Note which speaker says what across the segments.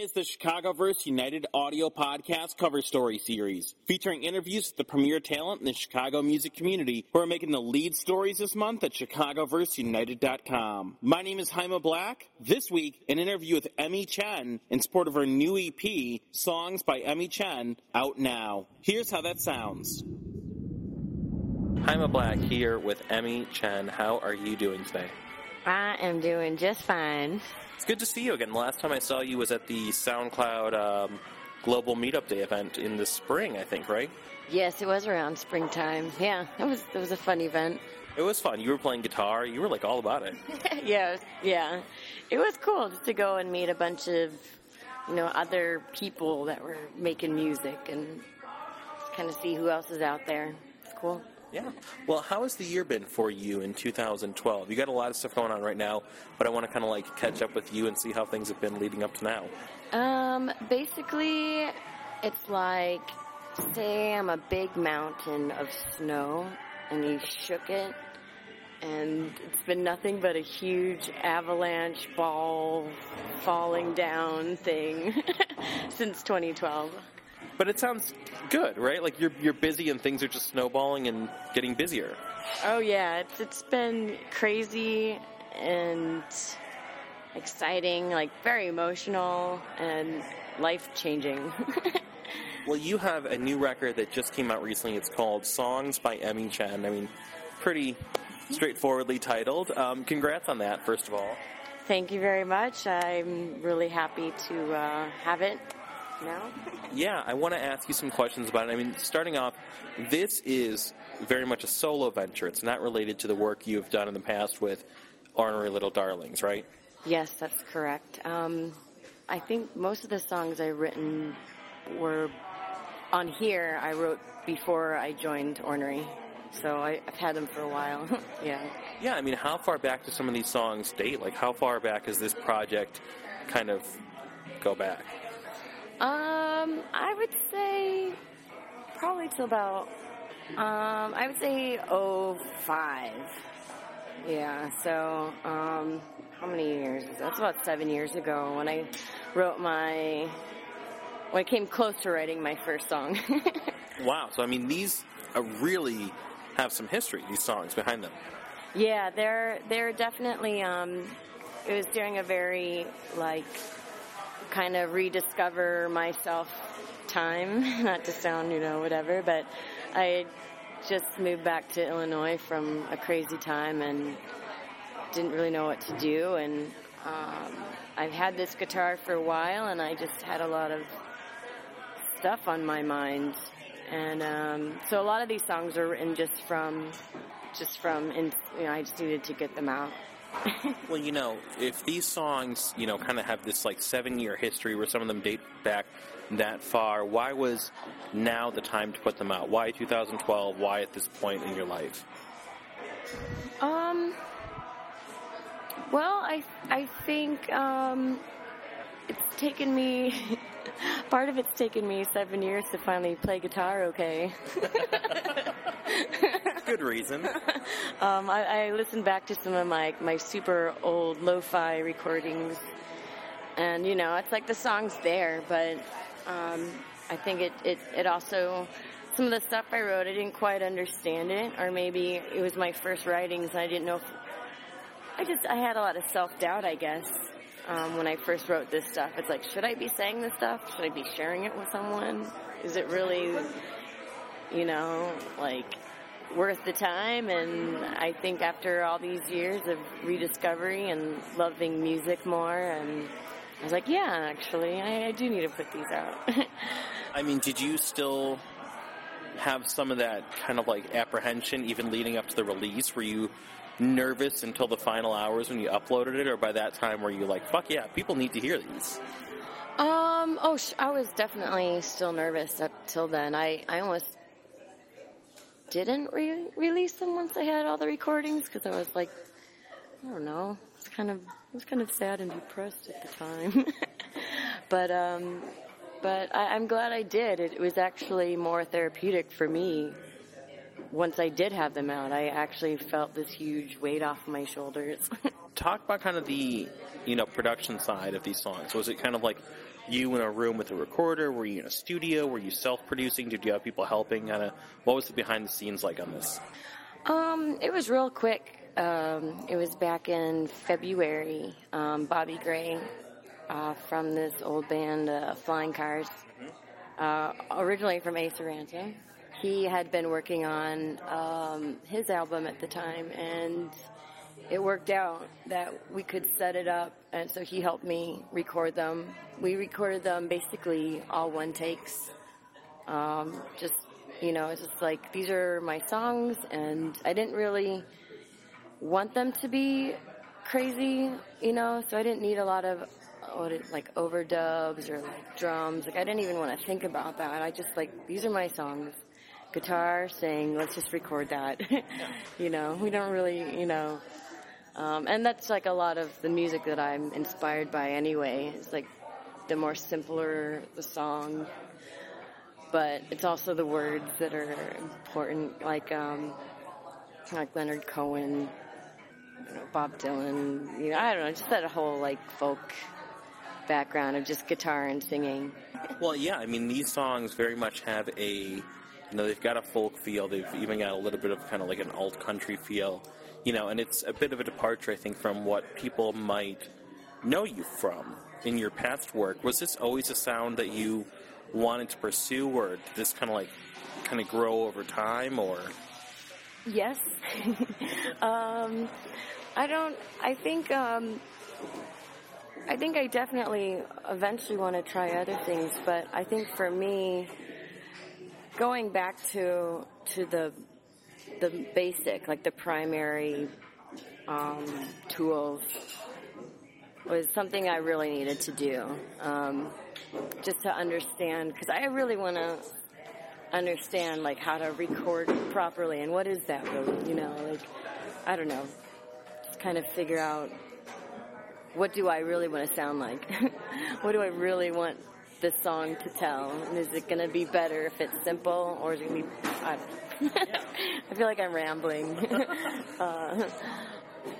Speaker 1: is the Chicagoverse United audio podcast cover story series, featuring interviews with the premier talent in the Chicago music community who are making the lead stories this month at ChicagoverseUnited.com. My name is Haima Black. This week, an interview with Emmi Chen in support of her new EP, Songs by Emmi Chen, out now. Here's how that sounds. Haima Black here with Emmi Chen. How are you doing today?
Speaker 2: I am doing just fine.
Speaker 1: It's good to see you again. The last time I saw you was at the SoundCloud um, Global Meetup Day event in the spring, I think, right?
Speaker 2: Yes, it was around springtime. Yeah, it was it was a fun event.
Speaker 1: It was fun. You were playing guitar. You were like all about it.
Speaker 2: yeah, yeah. It was cool just to go and meet a bunch of you know other people that were making music and kind of see who else is out there. It's cool.
Speaker 1: Yeah. Well, how has the year been for you in 2012? You got a lot of stuff going on right now, but I want to kind of like catch up with you and see how things have been leading up to now.
Speaker 2: Um, basically, it's like say I'm a big mountain of snow and you shook it and it's been nothing but a huge avalanche ball falling down thing since 2012.
Speaker 1: But it sounds good, right? Like you're you're busy and things are just snowballing and getting busier.
Speaker 2: Oh yeah, it's it's been crazy and exciting, like very emotional and life changing.
Speaker 1: well, you have a new record that just came out recently. It's called Songs by Emmi Chen. I mean, pretty straightforwardly titled. Um, congrats on that, first of all.
Speaker 2: Thank you very much. I'm really happy to uh, have it now?
Speaker 1: yeah, I want to ask you some questions about it. I mean, starting off, this is very much a solo venture. It's not related to the work you've done in the past with Ornery Little Darlings, right?
Speaker 2: Yes, that's correct. Um, I think most of the songs I've written were on here. I wrote before I joined Ornery, so I, have had them for a while. yeah.
Speaker 1: Yeah, I mean, how far back do some of these songs date? Like, how far back does this project kind of go back?
Speaker 2: Um, I would say probably till about um, I would say oh five. Yeah. So um, how many years? That's about seven years ago when I wrote my when I came close to writing my first song.
Speaker 1: wow. So I mean, these uh, really have some history. These songs behind them.
Speaker 2: Yeah, they're they're definitely. Um, it was during a very like kind of rediscover myself time, not to sound, you know, whatever, but I just moved back to Illinois from a crazy time and didn't really know what to do. And um, I've had this guitar for a while, and I just had a lot of stuff on my mind. And um, so a lot of these songs are written just from, just from, and you know, I just needed to get them out.
Speaker 1: well, you know, if these songs, you know, kind of have this like seven year history where some of them date back that far, why was now the time to put them out? Why 2012? Why at this point in your life?
Speaker 2: Um, well, I, I think, um, it's taken me, part of it's taken me seven years to finally play guitar okay.
Speaker 1: Good reason.
Speaker 2: um, I, I listened back to some of my, my super old lo-fi recordings, and you know, it's like the song's there, but um, I think it, it, it also some of the stuff I wrote, I didn't quite understand it, or maybe it was my first writings, and I didn't know. If, I just I had a lot of self doubt, I guess, um, when I first wrote this stuff. It's like, should I be saying this stuff? Should I be sharing it with someone? Is it really, you know, like worth the time. And I think after all these years of rediscovery and loving music more, and I was like, yeah, actually, I, I do need to put these out.
Speaker 1: I mean, did you still have some of that kind of like apprehension even leading up to the release? Were you nervous until the final hours when you uploaded it, or by that time were you like, fuck yeah, people need to hear these?
Speaker 2: Um, oh, I was definitely still nervous up till then. I, I almost didn't re- release them once I had all the recordings because I was like, I don't know, it's kind of I was kind of sad and depressed at the time. but um, but I, am glad I did. It, it was actually more therapeutic for me. Once I did have them out, I actually felt this huge weight off my shoulders.
Speaker 1: Talk about kind of the you know production side of these songs. Was it kind of like you in a room with a recorder? Were you in a studio? Were you self-producing? Did you have people helping? Kind of, what was the behind the scenes like on this?
Speaker 2: Um, it was real quick. Um, it was back in February. Um, Bobby Gray uh, from this old band, uh, Flying Cars, uh, originally from Ace Aranta. He had been working on um, his album at the time, and it worked out that we could set it up, and so he helped me record them. We recorded them basically all one takes. Um, just you know, it's just like these are my songs, and I didn't really want them to be crazy, you know, so I didn't need a lot of what it, like overdubs or like drums. Like I didn't even want to think about that. I just like these are my songs. Guitar, sing, let's just record that. you know, we don't really, you know, um, and that's like a lot of the music that I'm inspired by anyway. It's like the more simpler the song, but it's also the words that are important, like um, like Leonard Cohen, you know, Bob Dylan. You know, I don't know, just that whole like folk background of just guitar and singing.
Speaker 1: Well, yeah, I mean these songs very much have a, you know, they've got a folk feel. They've even got a little bit of kind of like an alt country feel you know, and it's a bit of a departure, I think, from what people might know you from in your past work. Was this always a sound that you wanted to pursue, or did this kind of like kind of grow over time, or?
Speaker 2: Yes. um, I don't. I think. Um, I think I definitely eventually want to try other things, but I think for me, going back to to the the basic, like the primary um, tools, was something I really needed to do, um, just to understand, because I really want to understand like how to record properly and what is that really, you know, like I don't know, just kind of figure out what do I really want to sound like, what do I really want this song to tell, and is it going to be better if it's simple or is it going to be I, I feel like I'm rambling. uh,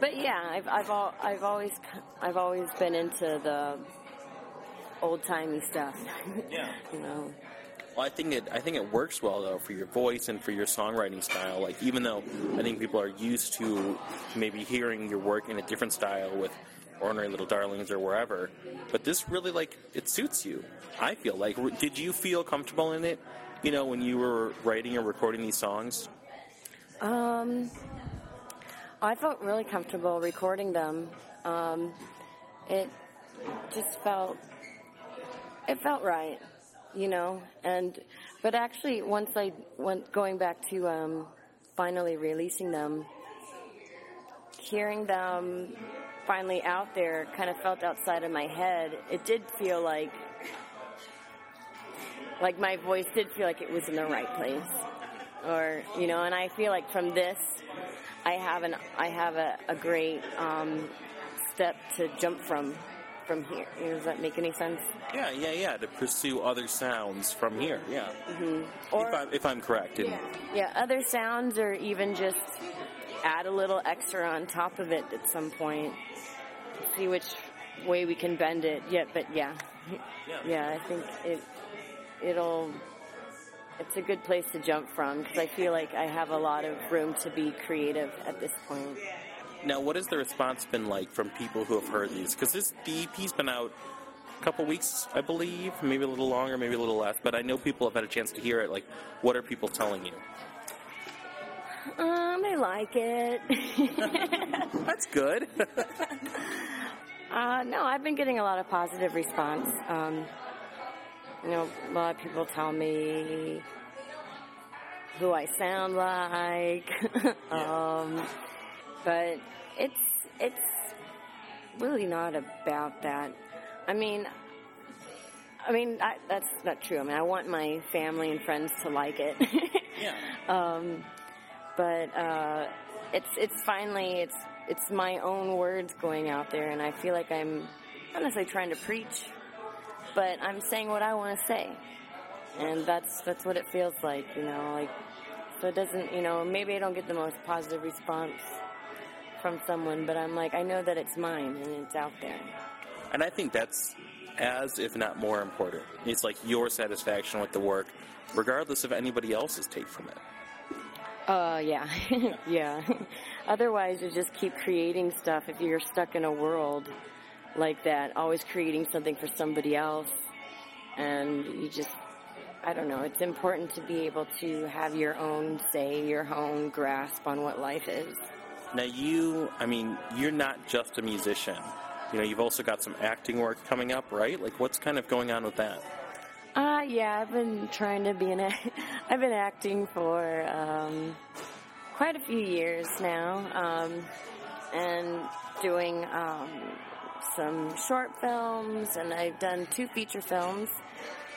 Speaker 2: but yeah, I've I've al- I've always I've always been into the old timey stuff.
Speaker 1: Yeah.
Speaker 2: you know.
Speaker 1: Well, I think it I think it works well though for your voice and for your songwriting style. Like even though I think people are used to maybe hearing your work in a different style with Ornery Little Darlings or wherever, but this really like it suits you. I feel like did you feel comfortable in it you know, when you were writing or recording these songs?
Speaker 2: Um, I felt really comfortable recording them. Um, it just felt it felt right, you know. And but actually, once I went going back to um, finally releasing them, hearing them finally out there kind of felt outside of my head. It did feel like like my voice did feel like it was in the right place, or you know. And I feel like from this, I have an I have a, a great um, step to jump from from here. Does that make any sense?
Speaker 1: Yeah, yeah, yeah. To pursue other sounds from here. Yeah.
Speaker 2: Mm-hmm. Or
Speaker 1: if, I, if I'm correct.
Speaker 2: Yeah. yeah, other sounds, or even just add a little extra on top of it at some point. See which way we can bend it. Yeah, but yeah, yeah, I think it it'll it's a good place to jump from because I feel like I have a lot of room to be creative at this point.
Speaker 1: Now, what has the response been like from people who have heard these? Because this the EP's been out a couple weeks, I believe, maybe a little longer, maybe a little less. But I know people have had a chance to hear it. Like, what are people telling you?
Speaker 2: Um, they like it.
Speaker 1: That's good.
Speaker 2: uh, no, I've been getting a lot of positive response. Um, you know, a lot of people tell me who I sound like. um, but it's it's really not about that. I mean, I mean I, that's not true. I mean, I want my family and friends to like it.
Speaker 1: yeah.
Speaker 2: Um, but uh, it's it's finally it's it's my own words going out there, and I feel like I'm not necessarily trying to preach but I'm saying what I want to say, and that's that's what it feels like, you know. Like, so it doesn't, you know, maybe I don't get the most positive response from someone, but I'm like, I know that it's mine and it's out there.
Speaker 1: And I think that's as, if not more important. It's like your satisfaction with the work, regardless of anybody else's take from it.
Speaker 2: Uh, yeah, yeah. Otherwise, you just keep creating stuff if you're stuck in a world like that, always creating something for somebody else, and you just, I don't know. It's important to be able to have your own say, your own grasp on what life is.
Speaker 1: Now, you, I mean, you're not just a musician. You know, you've also got some acting work coming up, right? Like, what's kind of going on with that?
Speaker 2: Uh, yeah, I've been trying to be an. I've been acting for um, quite a few years now, um, and doing um, some short films, and I've done two feature films.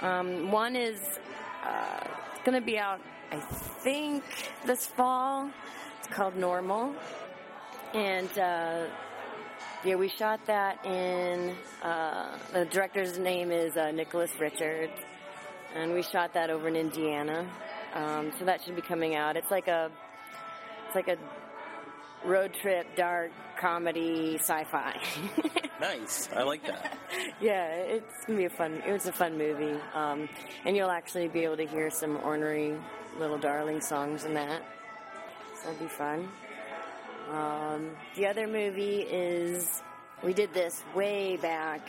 Speaker 2: Um, one is uh, going to be out, I think, this fall. It's called Normal, and uh, yeah, we shot that in. Uh, the director's name is uh, Nicholas Richards, and we shot that over in Indiana. Um, so that should be coming out. It's like a, it's like a road trip, dark comedy, sci-fi.
Speaker 1: nice, I like that.
Speaker 2: yeah, it's gonna be a fun. It was a fun movie, um, and you'll actually be able to hear some ornery little darling songs in that. So it'll be fun. Um, the other movie is we did this way back.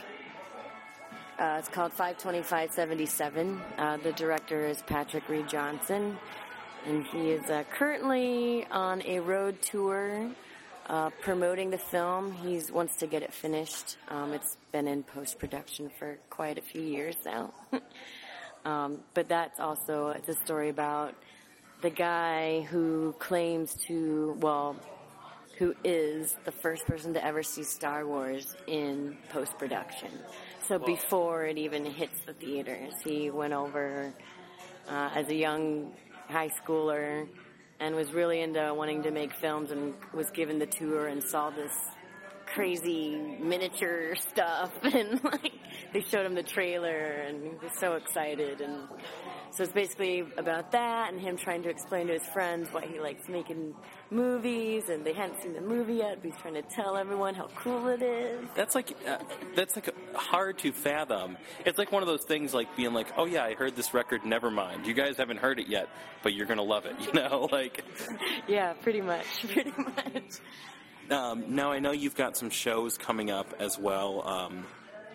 Speaker 2: Uh, it's called 52577. Uh, the director is Patrick Read Johnson, and he is uh, currently on a road tour uh, promoting the film. He wants to get it finished. Um, it's been in post production for quite a few years now. um, but that's also it's a story about the guy who claims to well who is the first person to ever see Star Wars in post production. So before it even hits the theaters, he went over uh, as a young high schooler and was really into wanting to make films and was given the tour and saw this crazy miniature stuff and like they showed him the trailer and he was so excited and so it's basically about that and him trying to explain to his friends why he likes making movies and they hadn't seen the movie yet but he's trying to tell everyone how cool it is.
Speaker 1: That's like uh, that's like hard to fathom. It's like one of those things like being like oh yeah i heard this record never mind. You guys haven't heard it yet but you're gonna love it you know? Like
Speaker 2: yeah pretty much pretty much.
Speaker 1: Um, now I know you've got some shows coming up as well. Um,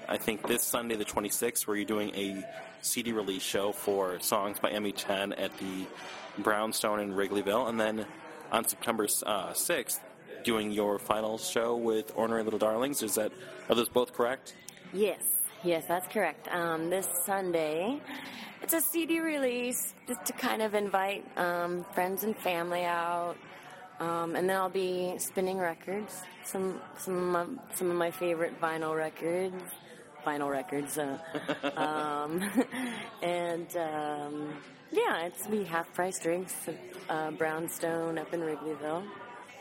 Speaker 1: I think this Sunday, the 26th, where you're doing a CD release show for songs by Emmi Chen at the Brownstone in Wrigleyville, and then on September uh, 6th, doing your final show with Ornery Little Darlings. Is that are those both correct?
Speaker 2: Yes, yes, that's correct. Um, this Sunday, it's a CD release just to kind of invite um, friends and family out. Um, and then I'll be spinning records, some some of my, some of my favorite vinyl records, vinyl records, uh, um, and um, yeah, it's be half price drinks, uh, Brownstone up in Wrigleyville.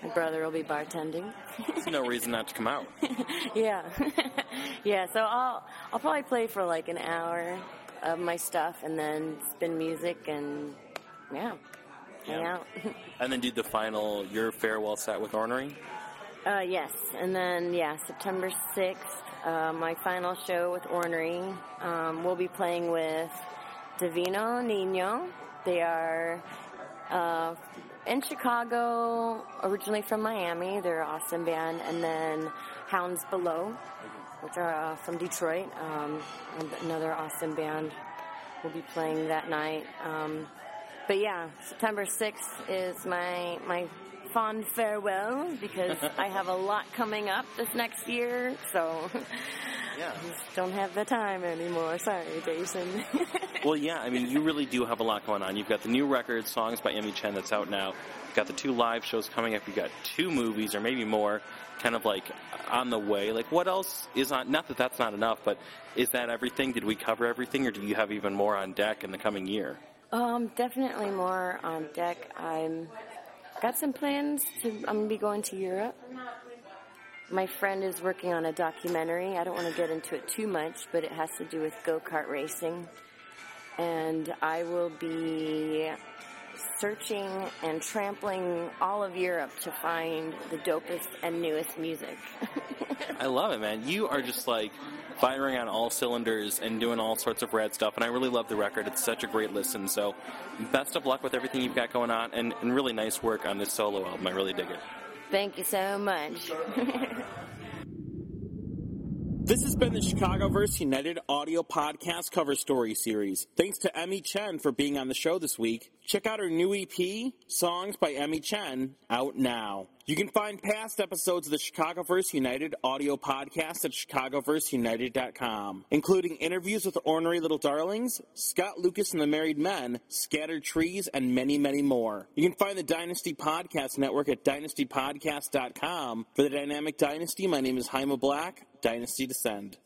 Speaker 2: My brother will be bartending.
Speaker 1: There's no reason not to come out.
Speaker 2: yeah, yeah. So I'll I'll probably play for like an hour of my stuff, and then spin music, and yeah, hang yeah. out.
Speaker 1: and then do the final your farewell set with Ornery.
Speaker 2: Uh, yes, and then yeah, September sixth, uh, my final show with Ornery. Um, we'll be playing with Divino Nino. They are uh, in Chicago, originally from Miami. They're an awesome band, and then Hounds Below, which are uh, from Detroit. Um, another awesome band. will be playing that night. Um, but yeah, September 6th is my my fond farewell because I have a lot coming up this next year. So yeah, just don't have the time anymore. Sorry, Jason.
Speaker 1: well, yeah, I mean, you really do have a lot going on. You've got the new record, songs by Emmi Chen, that's out now. You've got the two live shows coming up. You've got two movies, or maybe more, kind of like on the way. Like, what else is on? Not that that's not enough, but is that everything? Did we cover everything, or do you have even more on deck in the coming year?
Speaker 2: Um, definitely more on deck. I'm got some plans to. I'm gonna be going to Europe. My friend is working on a documentary. I don't want to get into it too much, but it has to do with go kart racing. And I will be searching and trampling all of Europe to find the dopest and newest music.
Speaker 1: I love it, man. You are just like firing on all cylinders and doing all sorts of rad stuff, and I really love the record. It's such a great listen. So, best of luck with everything you've got going on, and, and really nice work on this solo album. I really dig it.
Speaker 2: Thank you so much.
Speaker 1: This has been the Chicago Chicagoverse United audio podcast cover story series. Thanks to Emmi Chen for being on the show this week. Check out her new EP, Songs by Emmi Chen, out now. You can find past episodes of the Chicago Chicagoverse United audio podcast at chicagoverseunited.com, including interviews with Ornery Little Darlings, Scott Lucas and the Married Men, Scattered Trees, and many, many more. You can find the Dynasty Podcast Network at dynastypodcast.com. For the Dynamic Dynasty, my name is Haima Black. Dynasty Descend.